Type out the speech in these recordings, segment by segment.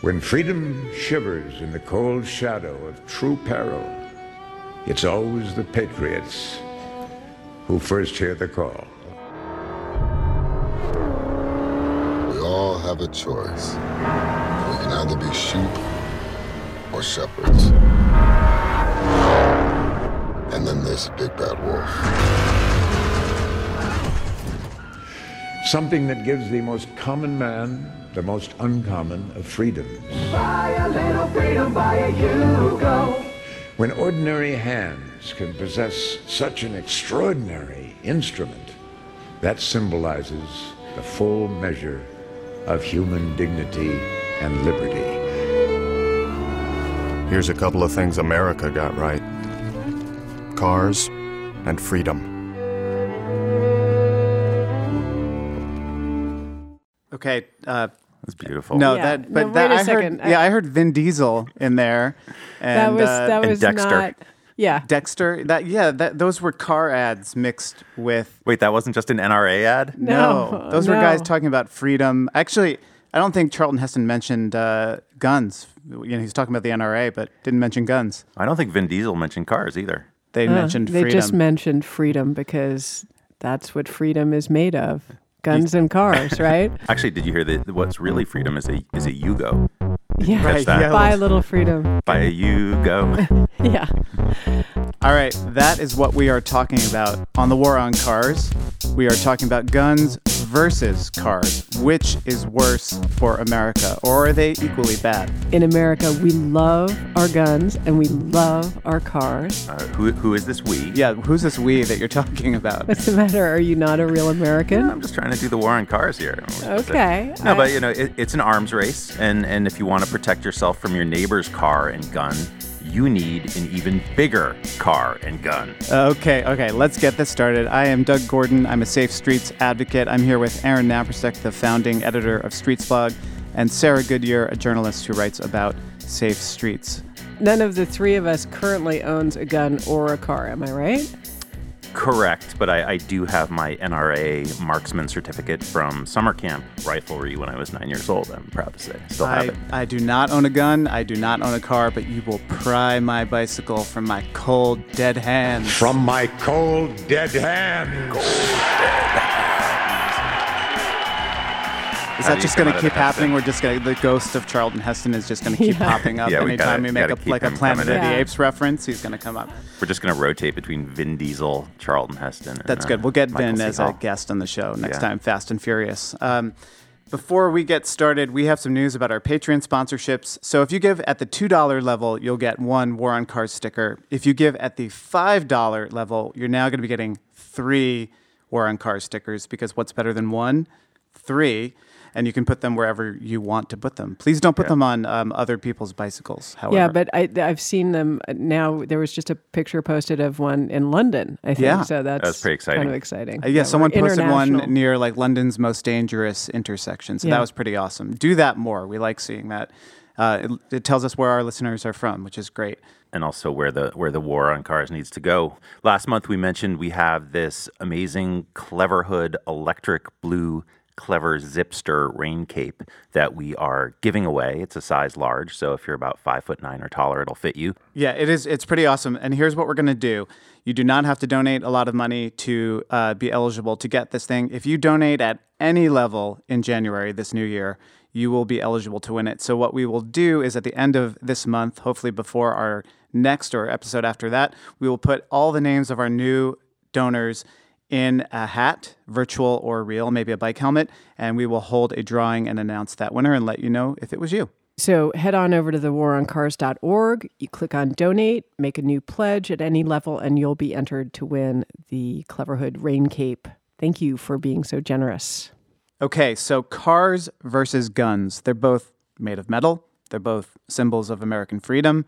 When freedom shivers in the cold shadow of true peril, it's always the patriots who first hear the call. We all have a choice. We can either be sheep or shepherds. And then there's the big bad wolf. Something that gives the most common man the most uncommon of freedoms. Buy a little freedom, buy a Yugo. When ordinary hands can possess such an extraordinary instrument, that symbolizes the full measure of human dignity and liberty. Here's a couple of things America got right cars and freedom. Okay. Uh, That's beautiful. no, Yeah. that. No, But wait that a I heard. second. I- Yeah, I heard Vin Diesel in there. And, that was uh, that and was Dexter. not. Yeah. Dexter. That yeah. That those were car ads mixed with. Wait, that wasn't just an NRA ad? No, those were guys no. talking about freedom. Actually, I don't think Charlton Heston mentioned uh, guns. You know, he's talking about the NRA, but didn't mention guns. I don't think Vin Diesel mentioned cars either. They Uh, mentioned they freedom. just mentioned freedom because that's what freedom is made of. Guns and cars, right? Actually, did you hear that what's really freedom is a is a Yugo? Yeah. Right, yeah. Buy a little freedom. Buy a Yugo. Yeah. All right, that is what we are talking about on the war on cars. We are talking about guns versus cars. Which is worse for America, or are they equally bad? In America, we love our guns and we love our cars. Uh, who who is this we? Yeah, who's this we that you're talking about? What's the matter? Are you not a real American? I'm just trying to do the war on cars here. We're to- Okay. No, I- but you know, it, it's an arms race, and and if you want to protect yourself from your neighbor's car and gun, you need an even bigger car and gun. Okay, okay, let's get this started. I am Doug Gordon. I'm a Safe Streets advocate. I'm here with Aaron Naparstek, the founding editor of Streets Blog, and Sarah Goodyear, a journalist who writes about safe streets. None of the three of us currently owns a gun or a car. Am I right? Correct, but I, I do have my NRA marksman certificate from summer camp riflery when I was nine years old. I'm proud to say, still have I, it. I do not own a gun. I do not own a car, but you will pry my bicycle from my cold, dead hands. From my cold, dead hands. Is How that do that just going to keep happening? Heston? We're just going to, the ghost of Charlton Heston is just going to keep Yeah. popping up Yeah, we anytime gotta- we make a, like a Planet of the Yeah. Apes reference. He's going to come up. We're just gonna rotate between Vin Diesel, Charlton Heston. and, That's uh, good. We'll get Michael Vin C. as Hall. a guest on the show next Yeah. time, Fast and Furious. Um, before we get started, we have some news about our Patreon sponsorships. So if you give at the $2 level, you'll get one War on Cars sticker. If you give at the $5 level, you're now going to be getting three War on Cars stickers because what's better than one? Three. And you can put them wherever you want to put them. Please don't put Yeah. them on um, other people's bicycles, however. Yeah, but I, I've seen them uh, now. There was just a picture posted of one in London. I think Yeah. so. That's, That's pretty Kind exciting. of exciting. Uh, yeah, someone posted one near like London's most dangerous intersection. So Yeah. that was pretty awesome. Do that more. We like seeing that. Uh, it, it tells us where our listeners are from, which is great. and also where the where the war on cars needs to go. Last month we mentioned we have this amazing Cleverhood electric blue clever zipster rain cape that we are giving away. It's a size large, so if you're about five foot nine or taller, it'll fit you. Yeah, it is. It's pretty awesome. And here's what we're going to do. You do not have to donate a lot of money to uh, be eligible to get this thing. If you donate at any level in January this new year, you will be eligible to win it. So what we will do is at the end of this month, hopefully before our next or episode after that, we will put all the names of our new donors in a hat, virtual or real, maybe a bike helmet, and we will hold a drawing and announce that winner and let you know if it was you. So head on over to the waroncars.org. You click on donate, make a new pledge at any level, and you'll be entered to win the Cleverhood Rain Cape. Thank you for being so generous. Okay, so cars versus guns. They're both made of metal. They're both symbols of American freedom.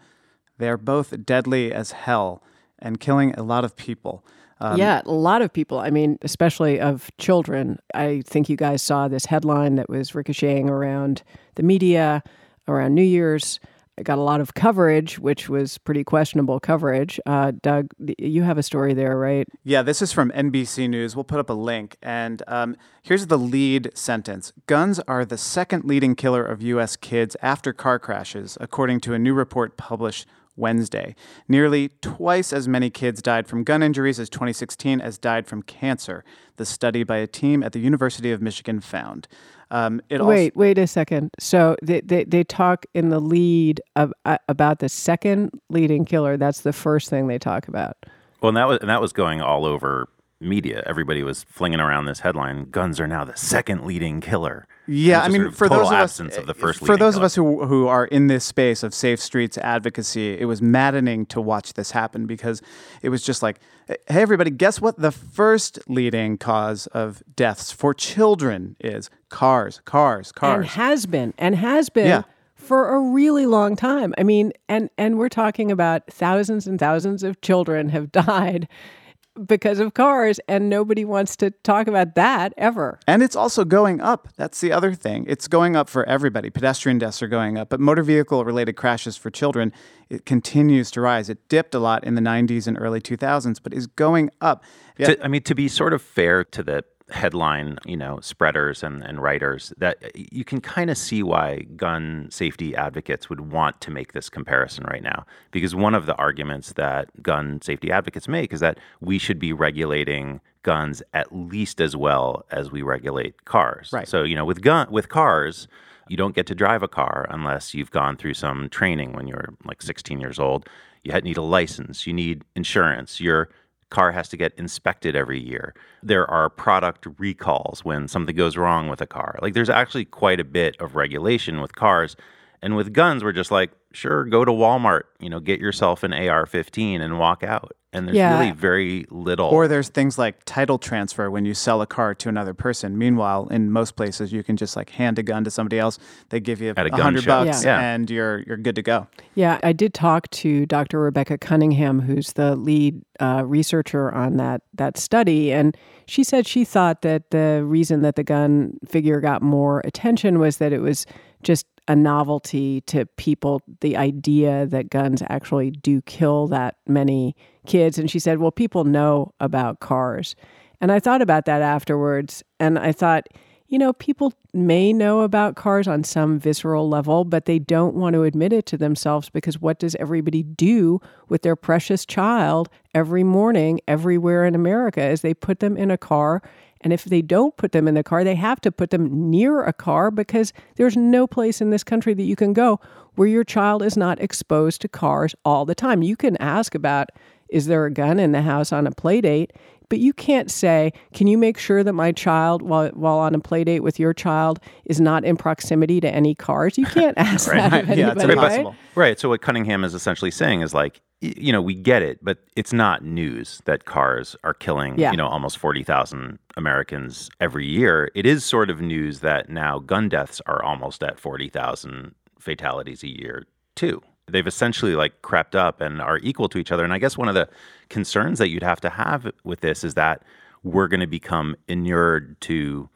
They're both deadly as hell and killing a lot of people. Um, yeah, a lot of people. I mean, especially of children. I think you guys saw this headline that was ricocheting around the media around New Year's it got a lot of coverage, which was pretty questionable coverage. Uh, Doug, you have a story there, right? Yeah, this is from NBC News. We'll put up a link. And um, here's the lead sentence Guns are the second leading killer of U.S. kids after car crashes, according to a new report published Wednesday. Nearly twice as many kids died from gun injuries as 2016 as died from cancer, the study by a team at the University of Michigan found. Um, it wait, also- wait a second. So they, they, they talk in the lead of, uh, about the second leading killer. That's the first thing they talk about. Well, and that was and that was going all over media. Everybody was flinging around this headline: "Guns are now the second leading killer." Yeah, I mean, sort of for those of us, of the eh, first for those killer. of us who who are in this space of safe streets advocacy, it was maddening to watch this happen because it was just like, hey, everybody, guess what? The first leading cause of deaths for children is cars, cars, cars, and has been, and has been. Yeah. For a really long time. I mean, and and we're talking about thousands and thousands of children have died because of cars and nobody wants to talk about that ever. And it's also going up. That's the other thing. It's going up for everybody. Pedestrian deaths are going up, but motor vehicle related crashes for children it continues to rise. It dipped a lot in the 90s and early 2000s, but is going up. Yeah. To, I mean to be sort of fair to the headline, you know, spreaders and, and writers that uh, you can kind of see why gun safety advocates would want to make this comparison right now. Because one of the arguments that gun safety advocates make is that we should be regulating guns at least as well as we regulate cars. Right. So, you know, with gun with cars, you don't get to drive a car unless you've gone through some training when you're like 16 years old. You need a license, you need insurance, you're car has to get inspected every year. There are product recalls when something goes wrong with a car. Like there's actually quite a bit of regulation with cars. And with guns, we're just like, sure, go to Walmart, you know, get yourself an AR 15 and walk out and there's yeah. really very little. Or there's things like title transfer when you sell a car to another person. Meanwhile, in most places, you can just like hand a gun to somebody else. They give you At a a hundred show. bucks, Yeah. and you're you're good to go. Yeah, I did talk to Dr. Rebecca Cunningham, who's the lead uh, researcher on that that study, and she said she thought that the reason that the gun figure got more attention was that it was just a novelty to people the idea that guns actually do kill that many kids. And she said well people know about cars. And i thought about that afterwards and i thought you know people may know about cars on some visceral level but they don't want to admit it to themselves because what does everybody do with their precious child every morning everywhere in america as they put them in a car and if they don't put them in the car, they have to put them near a car because there's no place in this country that you can go where your child is not exposed to cars all the time. You can ask about is there a gun in the house on a play date? But you can't say, can you make sure that my child, while, while on a play date with your child, is not in proximity to any cars? You can't ask Right. that of Yeah, it's anybody, impossible. right? Right. So what Cunningham is essentially saying is like, y- you know, we get it, but it's not news that cars are killing, Yeah. you know, almost 40,000 Americans every year. It is sort of news that now gun deaths are almost at 40,000 fatalities a year, too. They've essentially like crept up and are equal to each other. And I guess one of the concerns that you'd have to have with this is that we're going to become inured to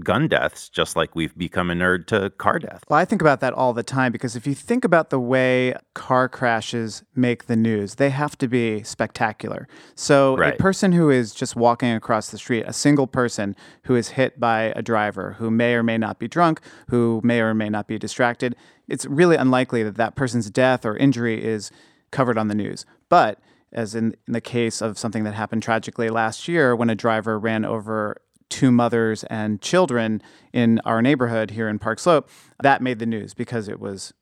gun deaths just like we've become inured to car deaths. Well, I think about that all the time because if you think about the way car crashes make the news, they have to be spectacular. So, Right. a person who is just walking across the street, a single person who is hit by a driver who may or may not be drunk, who may or may not be distracted, it's really unlikely that that person's death or injury is covered on the news. But as in, in the case of something that happened tragically last year when a driver ran over two mothers and children in our neighborhood here in Park Slope, that made the news because it was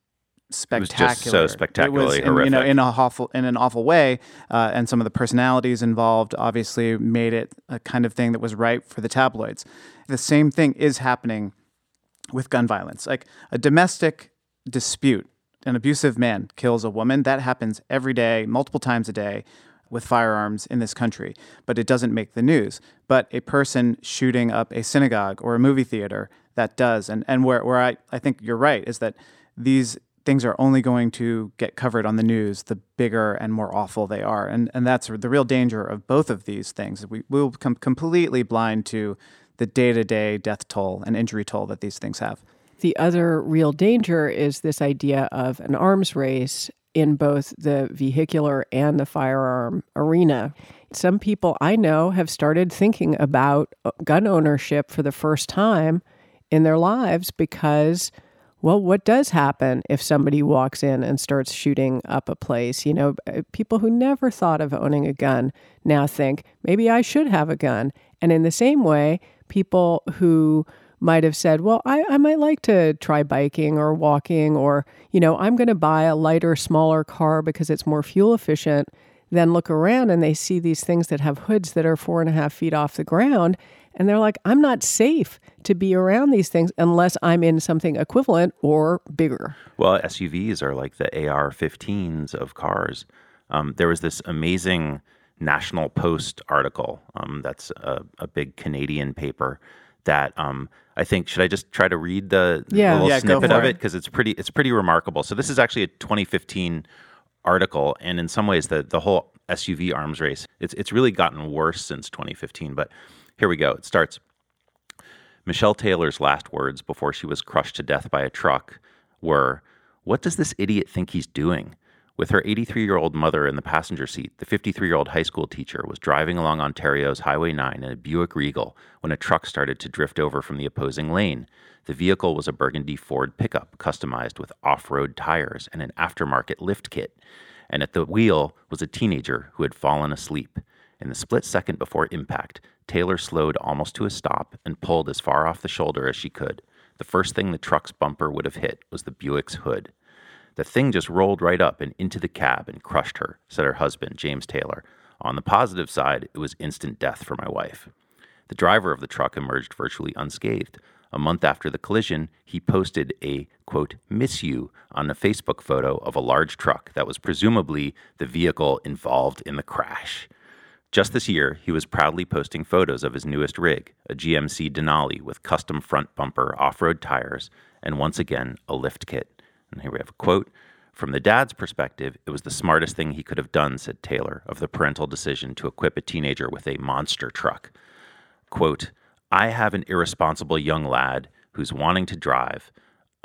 was spectacular. just so spectacularly it was, in, You know, in a awful in an awful way, uh, and some of the personalities involved obviously made it a kind of thing that was ripe for the tabloids. The same thing is happening with gun violence, like a domestic dispute. An abusive man kills a woman. That happens every day, multiple times a day with firearms in this country, but it doesn't make the news. But a person shooting up a synagogue or a movie theater, that does. And, and where, where I, I think you're right is that these things are only going to get covered on the news the bigger and more awful they are. And, and that's the real danger of both of these things. We will become completely blind to the day to day death toll and injury toll that these things have. The other real danger is this idea of an arms race in both the vehicular and the firearm arena. Some people I know have started thinking about uh, gun ownership for the first time in their lives because well, what does happen if somebody walks in and starts shooting up a place? You know, uh, people who never thought of owning a gun now think, maybe I should have a gun. And in the same way, people who might have said, well, I, I might like to try biking or walking, or, you know, I'm going to buy a lighter, smaller car because it's more fuel efficient, then look around and they see these things that have hoods that are four and a half feet off the ground. And they're like, I'm not safe to be around these things unless I'm in something equivalent or bigger. Well, SUVs are like the AR 15s of cars. Um, there was this amazing National Post article um, that's a, a, big Canadian paper that um, I think should I just try to read the, yeah. the little yeah, snippet of it because it's pretty it's pretty remarkable. So this is actually a 2015 article, and in some ways the the whole SUV arms race it's it's really gotten worse since 2015. But here we go. It starts. Michelle Taylor's last words before she was crushed to death by a truck were, What does this idiot think he's doing? With her 83 year old mother in the passenger seat, the 53 year old high school teacher was driving along Ontario's Highway 9 in a Buick Regal when a truck started to drift over from the opposing lane. The vehicle was a burgundy Ford pickup customized with off road tires and an aftermarket lift kit. And at the wheel was a teenager who had fallen asleep. In the split second before impact, Taylor slowed almost to a stop and pulled as far off the shoulder as she could. The first thing the truck's bumper would have hit was the Buick's hood. The thing just rolled right up and into the cab and crushed her, said her husband, James Taylor. On the positive side, it was instant death for my wife. The driver of the truck emerged virtually unscathed. A month after the collision, he posted a, quote, miss you on a Facebook photo of a large truck that was presumably the vehicle involved in the crash. Just this year, he was proudly posting photos of his newest rig, a GMC Denali with custom front bumper off road tires, and once again, a lift kit. And here we have a quote. From the dad's perspective, it was the smartest thing he could have done, said Taylor, of the parental decision to equip a teenager with a monster truck. Quote, I have an irresponsible young lad who's wanting to drive.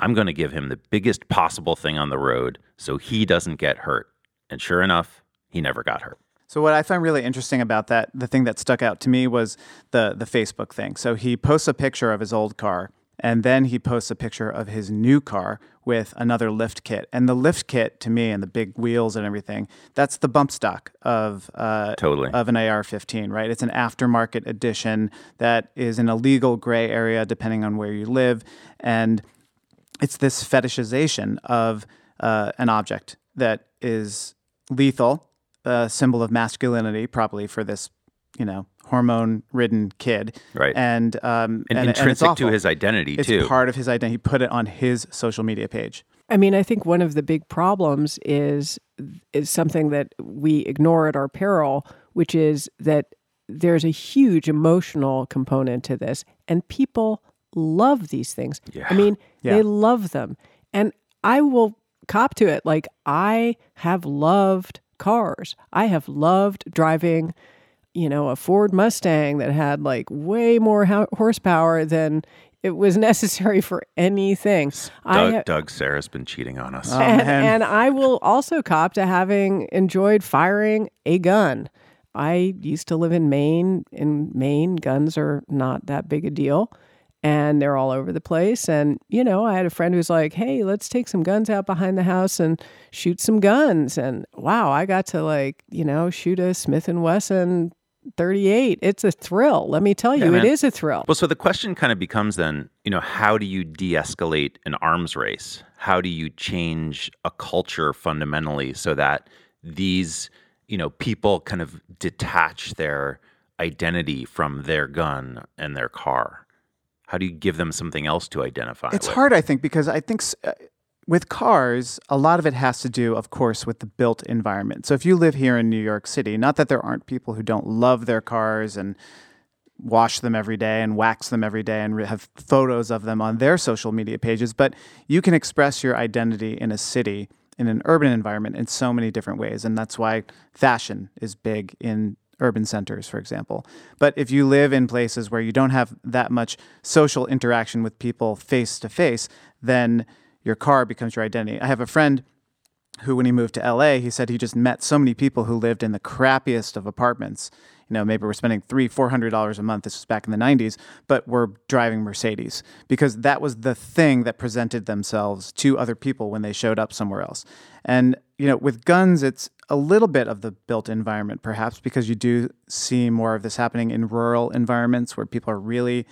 I'm going to give him the biggest possible thing on the road so he doesn't get hurt. And sure enough, he never got hurt. So what I found really interesting about that, the thing that stuck out to me was the the Facebook thing. So he posts a picture of his old car, and then he posts a picture of his new car with another lift kit. And the lift kit to me, and the big wheels and everything, that's the bump stock of uh, totally of an AR-15, right? It's an aftermarket edition that is in a legal gray area depending on where you live, and it's this fetishization of uh, an object that is lethal a symbol of masculinity, probably for this, you know, hormone-ridden kid, right? And um, and, and intrinsic and to his identity it's too. part of his identity. He put it on his social media page. I mean, I think one of the big problems is is something that we ignore at our peril, which is that there's a huge emotional component to this, and people love these things. Yeah. I mean, Yeah. they love them, and I will cop to it. Like I have loved cars. I have loved driving, you know, a Ford Mustang that had like way more ho- horsepower than it was necessary for anything. I Doug, ha- Doug Sarah's been cheating on us. Oh, and, and I will also cop to having enjoyed firing a gun. I used to live in Maine. In Maine, guns are not that big a deal and they're all over the place. And, you know, I had a friend who's like, hey, let's take some guns out behind the house and shoot some guns. And wow, I got to like, you know, shoot a Smith and Wesson 38. It's a thrill. Let me tell you, Yeah, it man. is a thrill. Well, so the question kind of becomes then, you know, how do you de escalate an arms race? How do you change a culture fundamentally so that these, you know, people kind of detach their identity from their gun and their car? How do you give them something else to identify It's with? hard, I think, because I think s- uh, with cars, a lot of it has to do, of course, with the built environment. So if you live here in New York City, not that there aren't people who don't love their cars and wash them every day and wax them every day and have photos of them on their social media pages, but you can express your identity in a city, in an urban environment, in so many different ways. And that's why fashion is big in urban centers, for example. But if you live in places where you don't have that much social interaction with people face to face, then your car becomes your identity. I have a friend who, when he moved to LA, he said he just met so many people who lived in the crappiest of apartments. You know, maybe we're spending three, four hundred dollars a month. This was back in the '90s, but we're driving Mercedes because that was the thing that presented themselves to other people when they showed up somewhere else. And you know, with guns, it's a little bit of the built environment, perhaps, because you do see more of this happening in rural environments where people are really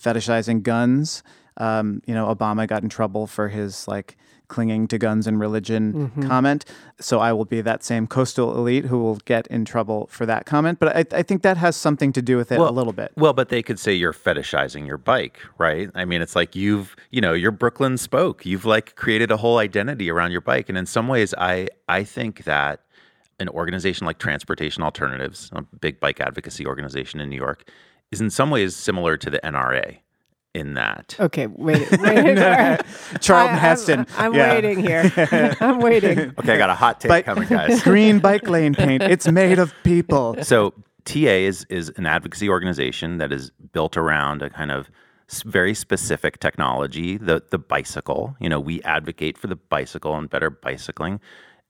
fetishizing guns. Um, you know, Obama got in trouble for his like clinging to guns and religion Mm-hmm. comment. So I will be that same coastal elite who will get in trouble for that comment. But I, I think that has something to do with it a little bit. Well, but they could say you're fetishizing your bike, right? I mean, it's like you've, you know, you're Brooklyn spoke. You've like created a whole identity around your bike, and in some ways, I I think that an organization like Transportation Alternatives, a big bike advocacy organization in New York, is in some ways similar to the NRA in that. Okay, wait, wait. Charlton I- I'm- Heston. I'm, Yeah. waiting here. I'm waiting. Okay, I got a hot take But coming, guys. green bike lane paint. It's made of people. So TA is is an advocacy organization that is built around a kind of very specific technology, the the bicycle. You know, we advocate for the bicycle and better bicycling.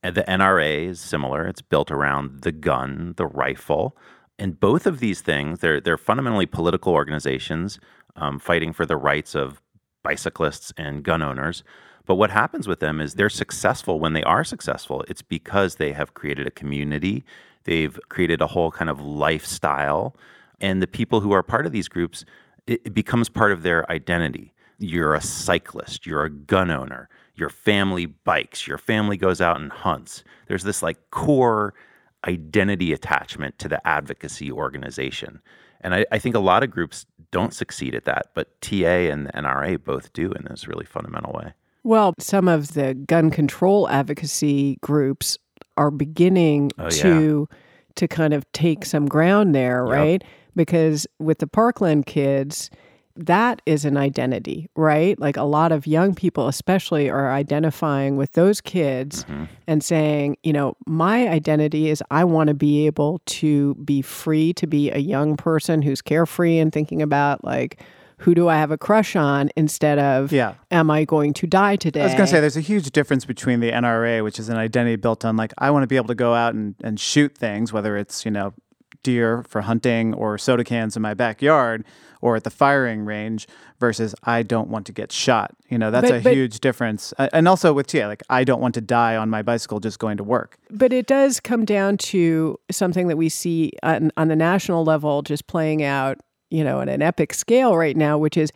And the NRA is similar. It's built around the gun, the rifle, and both of these things they're they're fundamentally political organizations um, fighting for the rights of bicyclists and gun owners. But what happens with them is they're successful when they are successful. It's because they have created a community, they've created a whole kind of lifestyle, and the people who are part of these groups, it, it becomes part of their identity. You're a cyclist, you're a gun owner, your family bikes, your family goes out and hunts. There's this like core identity attachment to the advocacy organization. And I, I think a lot of groups don't succeed at that, but TA and the NRA both do in this really fundamental way. Well, some of the gun control advocacy groups are beginning Oh, yeah. to to kind of take some ground there, Yep. right? Because with the Parkland kids, that is an identity, right? Like a lot of young people, especially, are identifying with those kids Mm-hmm. and saying, you know, my identity is I want to be able to be free to be a young person who's carefree and thinking about like, who do I have a crush on instead of, Yeah. am I going to die today? I was going to say there's a huge difference between the NRA, which is an identity built on like I want to be able to go out and, and shoot things, whether it's you know deer for hunting or soda cans in my backyard or at the firing range, versus I don't want to get shot. You know that's But- a but- huge difference. And also with TA, like I don't want to die on my bicycle just going to work. But it does come down to something that we see on, on the national level just playing out, you know, at an epic scale right now, which is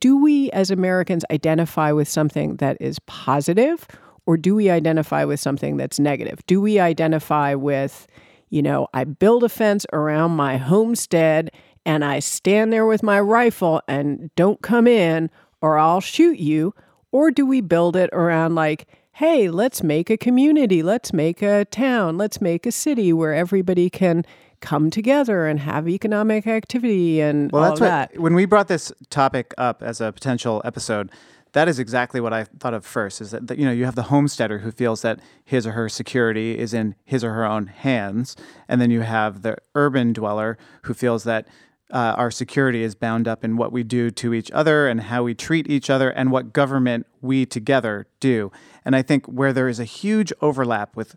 do we as Americans identify with something that is positive or do we identify with something that's negative? Do we identify with, you know, I build a fence around my homestead and I stand there with my rifle and don't come in or I'll shoot you? Or do we build it around like, hey, let's make a community, let's make a town, let's make a city where everybody can come together and have economic activity and Well, all that's of what that. when we brought this topic up as a potential episode, that is exactly what I thought of first. Is that, that you know you have the homesteader who feels that his or her security is in his or her own hands, and then you have the urban dweller who feels that uh, our security is bound up in what we do to each other and how we treat each other and what government we together do. And I think where there is a huge overlap with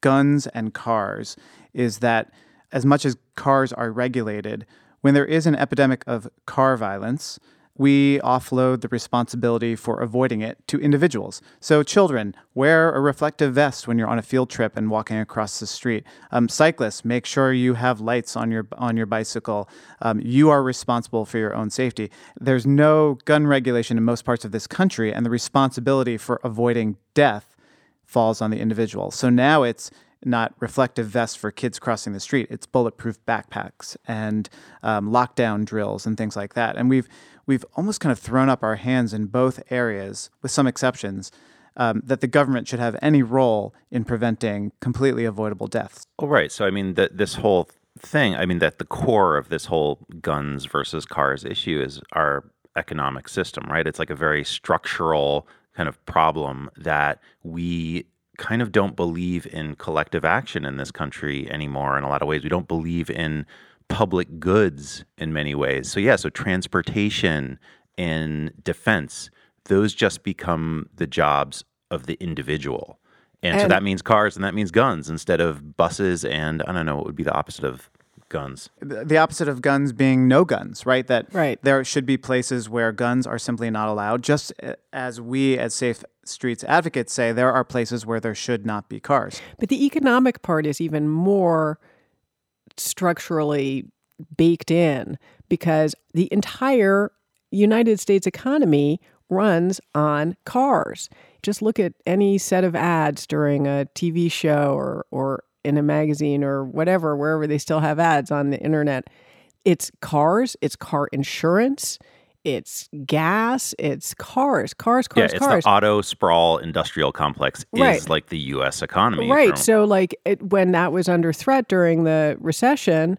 guns and cars is that as much as cars are regulated, when there is an epidemic of car violence, we offload the responsibility for avoiding it to individuals. So, children, wear a reflective vest when you're on a field trip and walking across the street. Um, cyclists, make sure you have lights on your on your bicycle. Um, you are responsible for your own safety. There's no gun regulation in most parts of this country, and the responsibility for avoiding death falls on the individual. So now it's not reflective vests for kids crossing the street. It's bulletproof backpacks and um, lockdown drills and things like that. And we've we've almost kind of thrown up our hands in both areas, with some exceptions, um, that the government should have any role in preventing completely avoidable deaths. Well, right. So, I mean, the, this whole thing, I mean, that the core of this whole guns versus cars issue is our economic system, right? It's like a very structural kind of problem that we kind of don't believe in collective action in this country anymore in a lot of ways. We don't believe in public goods in many ways. So, yeah, so transportation and defense, those just become the jobs of the individual. And, so that means cars and that means guns instead of buses and I don't know what would be the opposite of guns. the the opposite of guns being no guns, right? That Right. there should be places where guns are simply not allowed. Just uh, as we as Safe Streets advocates say, there are places where there should not be cars. But the economic part is even more structurally baked in because the entire United States economy runs on cars. Just look at any set of ads during a TV show or, or in a magazine or whatever, wherever they still have ads on the internet. It's cars, it's car insurance, it's gas, it's cars, cars, cars, Yeah, cars, it's cars. the auto sprawl industrial complex is Right. like the US economy. Right. from- So, like, it, when that was under threat during the recession,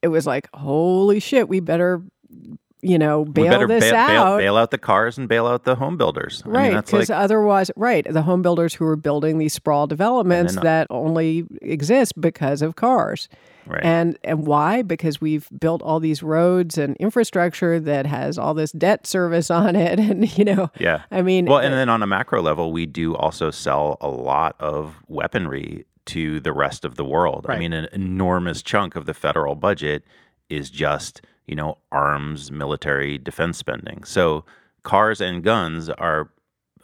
it was like, holy shit, we better, you know, bail this bail, bail, out. bail out the cars and bail out the home builders. I mean, Right, because like otherwise, right, the home builders who are building these sprawl developments that only exist because of cars. Right. And and why? Because we've built all these roads and infrastructure that has all this debt service on it, and you know, Yeah. I mean, Well, eh and then on a macro level, we do also sell a lot of weaponry to the rest of the world. I mean, an enormous chunk of the federal budget is just, you know, arms, military defense spending. So cars and guns are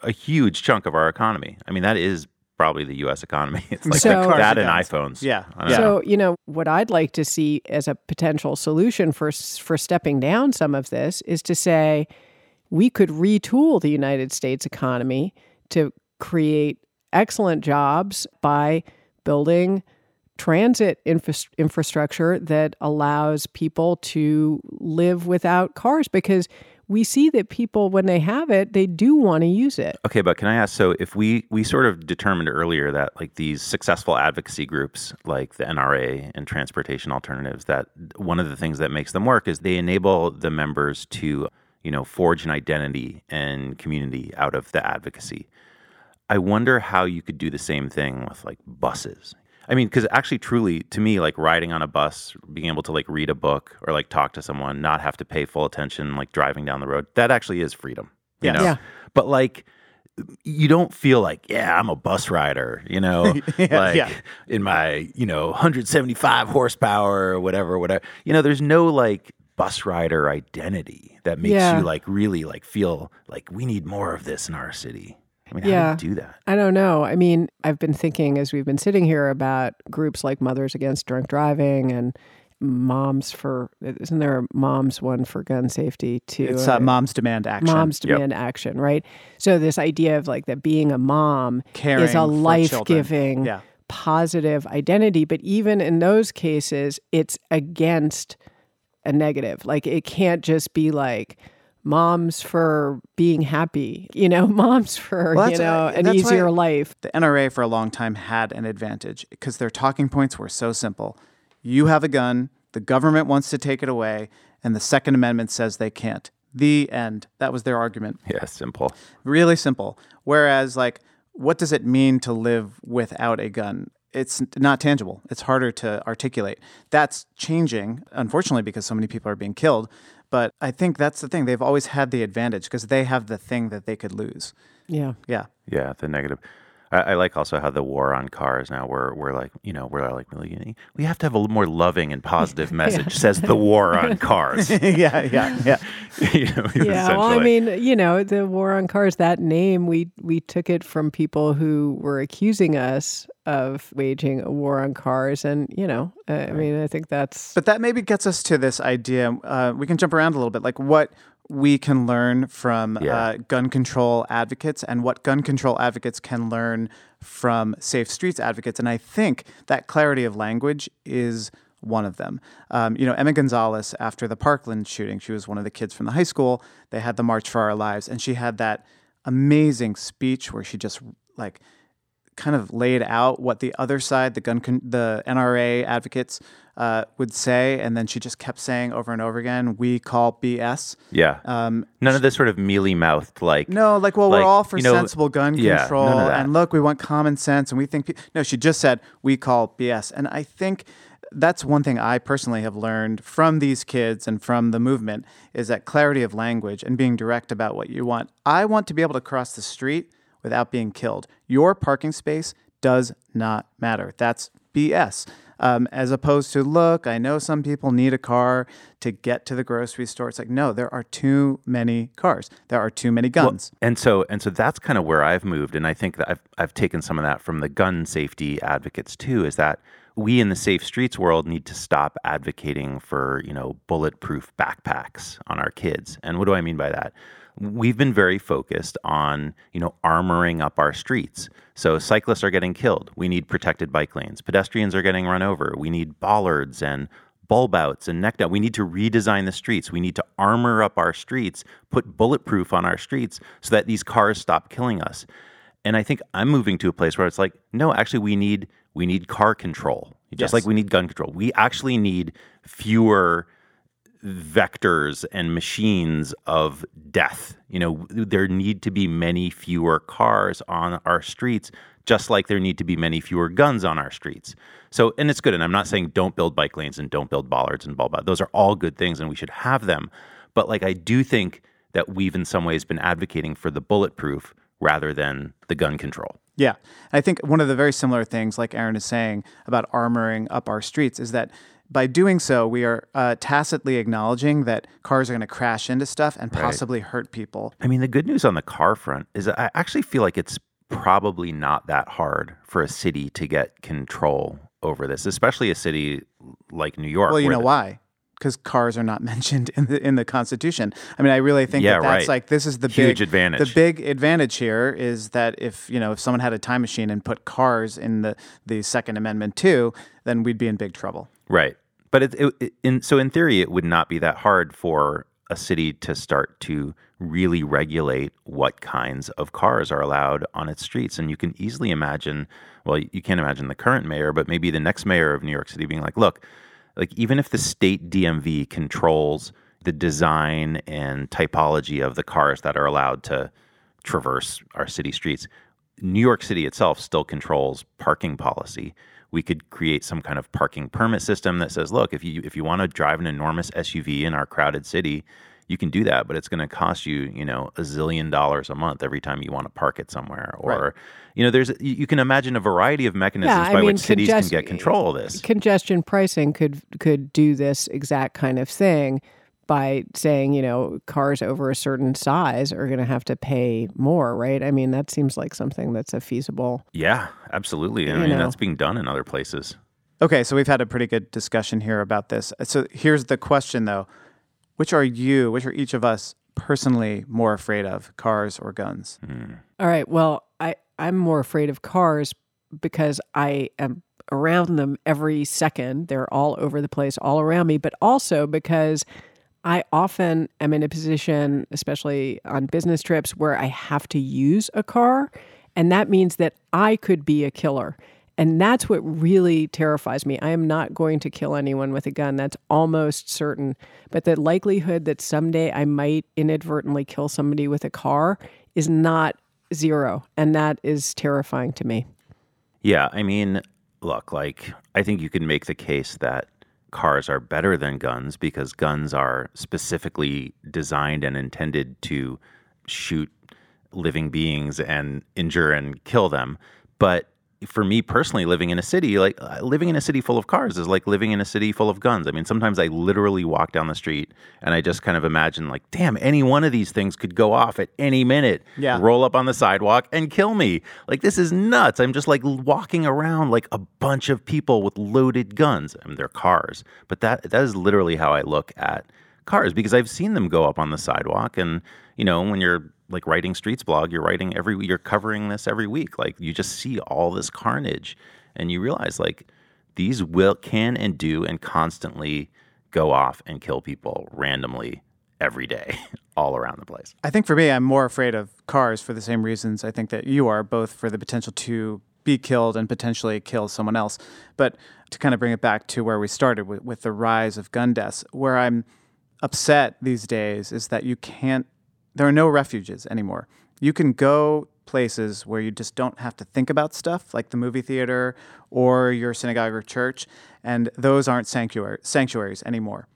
a huge chunk of our economy. I mean, that is probably the U.S. economy. It's mm-hmm. like So- that, Cars that and and guns. iPhones. Yeah. Yeah. So, you know, what I'd like to see as a potential solution for for stepping down some of this is to say we could retool the United States economy to create excellent jobs by building transit infra- infrastructure that allows people to live without cars because we see that people when they have it they do want to use it Okay, but can I ask? So, if we we sort of determined earlier that like these successful advocacy groups, like the NRA and Transportation Alternatives, that one of the things that makes them work is they enable the members to you know forge an identity and community out of the advocacy. I wonder how you could do the same thing with like buses. I mean, because actually, truly, to me, like riding on a bus, being able to like read a book or like talk to someone, not have to pay full attention, like driving down the road, that actually is freedom. You Yes. know? Yeah. But like, you don't feel like, yeah, I'm a bus rider, you know, like yeah. in my, you know, 175 horsepower or whatever, whatever. You know, there's no like bus rider identity that makes Yeah. you like really like feel like we need more of this in our city. I mean, Yeah. how do you do that? I don't know. I mean, I've been thinking as we've been sitting here about groups like Mothers Against Drunk Driving and Moms for, isn't there a Moms one for gun safety too? It's uh, Moms Demand Action. Moms Yep. demand action, right? So this idea of like that being a mom Caring is a life giving, Yeah. positive identity. But even in those cases, it's against a negative. Like it can't just be like moms for being happy, you know, moms for, Well, you know, an easier life. The NRA for a long time had an advantage because their talking points were so simple. You have a gun, the government wants to take it away, and the Second Amendment says they can't. The end. That was their argument. Yeah, simple. Really simple. Whereas, like, what does it mean to live without a gun? It's not tangible. It's harder to articulate. That's changing, unfortunately, because so many people are being killed. But I think that's the thing. They've always had the advantage because they have the thing that they could lose. Yeah. Yeah. Yeah, the negative. I, I like also how the war on cars now we're we're like you know we're like we have to have a little more loving and positive message. Says the war on cars. yeah, yeah, yeah. Yeah, you know, well, I mean, you know, the war on cars, that name, we we took it from people who were accusing us of waging a war on cars, and you know, uh, I mean, I think that's But that maybe gets us to this idea. Uh, we can jump around a little bit, like what we can learn from Yeah. uh, gun control advocates and what gun control advocates can learn from safe streets advocates. And I think that clarity of language is one of them. Um, you know, Emma Gonzalez, after the Parkland shooting, she was one of the kids from the high school. They had the March for Our Lives, and she had that amazing speech where she just like kind of laid out what the other side, the gun, con- the NRA advocates, uh, would say, and then she just kept saying over and over again, "We call BS." Yeah. Um, none of this sort of mealy mouthed like. No, like, well, like, we're all for you know, sensible gun yeah, control, none of that. and look, we want common sense, and we think. Pe-. No, she just said, "We call BS," and I think that's one thing I personally have learned from these kids and from the movement is that clarity of language and being direct about what you want. I want to be able to cross the street without being killed. Your parking space does not matter. That's BS. Um, as opposed to, look, I know some people need a car to get to the grocery store. It's like, no, there are too many cars. There are too many guns. and so and so that's kind of where I've moved, and I think that I've I've taken some of that from the gun safety advocates too. Is that we in the safe streets world need to stop advocating for you know bulletproof backpacks on our kids. And what do I mean by that? We've been very focused on you know armoring up our streets. So cyclists are getting killed. We need protected bike lanes. Pedestrians are getting run over. We need bollards and bulb outs and neck down. We need to redesign the streets. We need to armor up our streets, put bulletproof on our streets so that these cars stop killing us. And I think I'm moving to a place where it's like, no, actually we need we need car control. Just Yes. like we need gun control. We actually need fewer vectors and machines of death. You know, there need to be many fewer cars on our streets, just like there need to be many fewer guns on our streets. So, and it's good. And I'm not saying don't build bike lanes and don't build bollards and bulb out. Those are all good things and we should have them. But like, I do think that we've in some ways been advocating for the bulletproof rather than the gun control. Yeah. I think one of the very similar things, like Aaron is saying about armoring up our streets, is that by doing so, we are uh, tacitly acknowledging that cars are going to crash into stuff and possibly hurt people. I mean, the good news on the car front is that I actually feel like it's probably not that hard for a city to get control over this, especially a city like New York. Well, you know the- why? Because cars are not mentioned in the in the Constitution. I mean, I really think Yeah, that that's right. like this is the Huge big advantage. The big advantage here is that if you know if someone had a time machine and put cars in the the Second Amendment too, then we'd be in big trouble. Right. But it, it, it- in so in theory, it would not be that hard for a city to start to really regulate what kinds of cars are allowed on its streets. And you can easily imagine, well, you can't imagine the current mayor, but maybe the next mayor of New York City being like, look, like even if the state DMV controls the design and typology of the cars that are allowed to traverse our city streets, New York City itself still controls parking policy. We could create some kind of parking permit system that says, look, if you if you want to drive an enormous SUV in our crowded city, you can do that, but it's going to cost you, you know, a zillion dollars a month every time you want to park it somewhere. Or, you know, there's you you can imagine a variety of mechanisms Yeah, by mean, which cities congest- can get control of this. Congestion pricing could could do this exact kind of thing by saying, you know, cars over a certain size are going to have to pay more, right? I mean, that seems like something that's a feasible. Yeah, absolutely. I mean, know. that's being done in other places. Okay, so we've had a pretty good discussion here about this. So here's the question though. Which are you, which are each of us personally more afraid of, cars or guns? Hmm. All right. Well, I I'm more afraid of cars because I am around them every second. They're all over the place, all around me, but also because I often am in a position, especially on business trips, where I have to use a car. And that means that I could be a killer. And that's what really terrifies me. I am not going to kill anyone with a gun. That's almost certain. But the likelihood that someday I might inadvertently kill somebody with a car is not zero. And that is terrifying to me. Yeah, I mean, look, like I think you can make the case that cars are better than guns because guns are specifically designed and intended to shoot living beings and injure and kill them. But for me personally, living in a city, like uh, living in a city full of cars is like living in a city full of guns. I mean, sometimes I literally walk down the street and I just kind of imagine, like, damn, any one of these things could go off at any minute, Yeah. roll up on the sidewalk and kill me. Like, this is nuts. I'm just like walking around like a bunch of people with loaded guns. I mean, they're cars, but that that is literally how I look at cars because I've seen them go up on the sidewalk. And, you know, when you're like writing Streets blog, you're writing every, you're covering this every week. Like, you just see all this carnage and you realize, like, these will, can and do and constantly go off and kill people randomly every day, all around the place. I think for me, I'm more afraid of cars for the same reasons I think that you are, both for the potential to be killed and potentially kill someone else. But to kind of bring it back to where we started with, with the rise of gun deaths, where I'm upset these days is that you can't, there are no refuges anymore. You can go places where you just don't have to think about stuff like the movie theater or your synagogue or church, and those aren't sanctuary, sanctuaries anymore.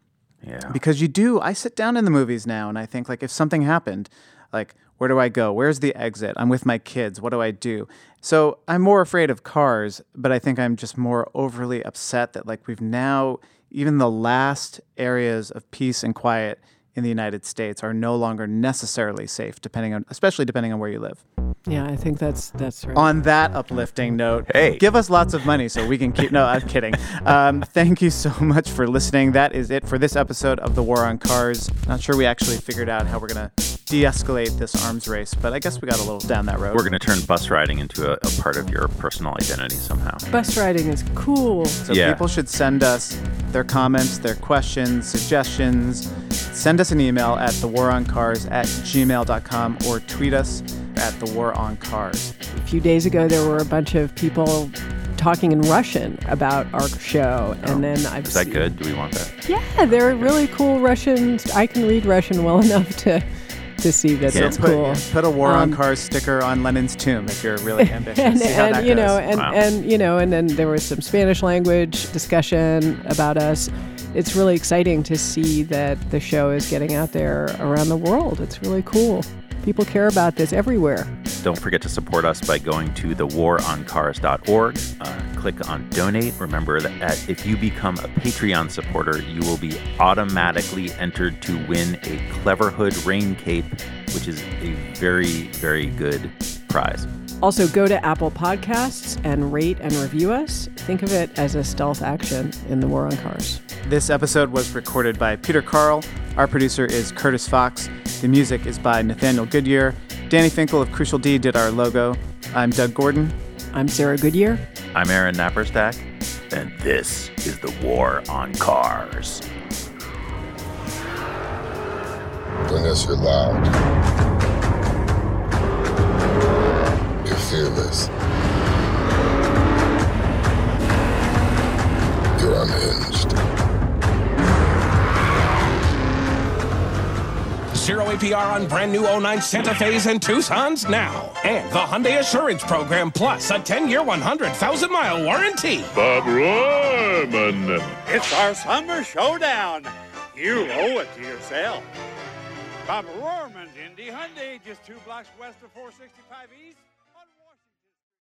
Yeah. Because you do, I sit down in the movies now and I think, like, if something happened, like, where do I go? Where's the exit? I'm with my kids. What do I do? So I'm more afraid of cars, but I think I'm just more overly upset that, like, we've now, even the last areas of peace and quiet in the United States are no longer necessarily safe, depending on, especially depending on where you live. Yeah, I think that's that's right. On that uplifting note, Hey. give us lots of money so we can keep. No, I'm kidding. Um, thank you so much for listening. That is it for this episode of the War on Cars. Not sure we actually figured out how we're gonna de-escalate this arms race, but I guess we got a little down that road. We're going to turn bus riding into a, a part of your personal identity somehow. Bus riding is cool. So Yeah. people should send us their comments, their questions, suggestions. Send us an email at thewaroncars at gmail.com or tweet us at the War on Cars. A few days ago, there were a bunch of people talking in Russian about our show, and then I've Oh, Is that seen- good? Do we want that? Yeah, they're really cool Russians. I can read Russian well enough to to see that Yeah. that's Put, cool. put a War on Um, Cars sticker on Lenin's tomb if you're really ambitious. and, See how and that you know and, Wow. and you know and then there was some spanish language discussion about us it's really exciting to see that the show is getting out there around the world it's really cool people care about this everywhere Don't forget to support us by going to thewaroncars.org. Uh, click on donate. Remember that if you become a Patreon supporter, you will be automatically entered to win a Cleverhood rain cape, which is a very, very good prize. Also go to apple podcasts and rate and review us think of it as a stealth action in the war on cars This episode was recorded by Peter Carl. Our producer is Curtis Fox. The music is by Nathaniel Goodyear. Danny Finkel of Crucial D did our logo. I'm Doug Gordon. i'm sarah goodyear I'm Aaron Naparstek, and this is the War on Cars. Bring us your loud. Fearless. You're unhinged. Zero APR on brand new 09 Santa Fe's and Tucson's now. And the Hyundai Assurance Program Plus, a 10 year, 100,000 mile warranty. Bob Rohrman. It's our summer showdown. You owe it to yourself. Bob Rohrman's Indy Hyundai, just two blocks west of 465 East.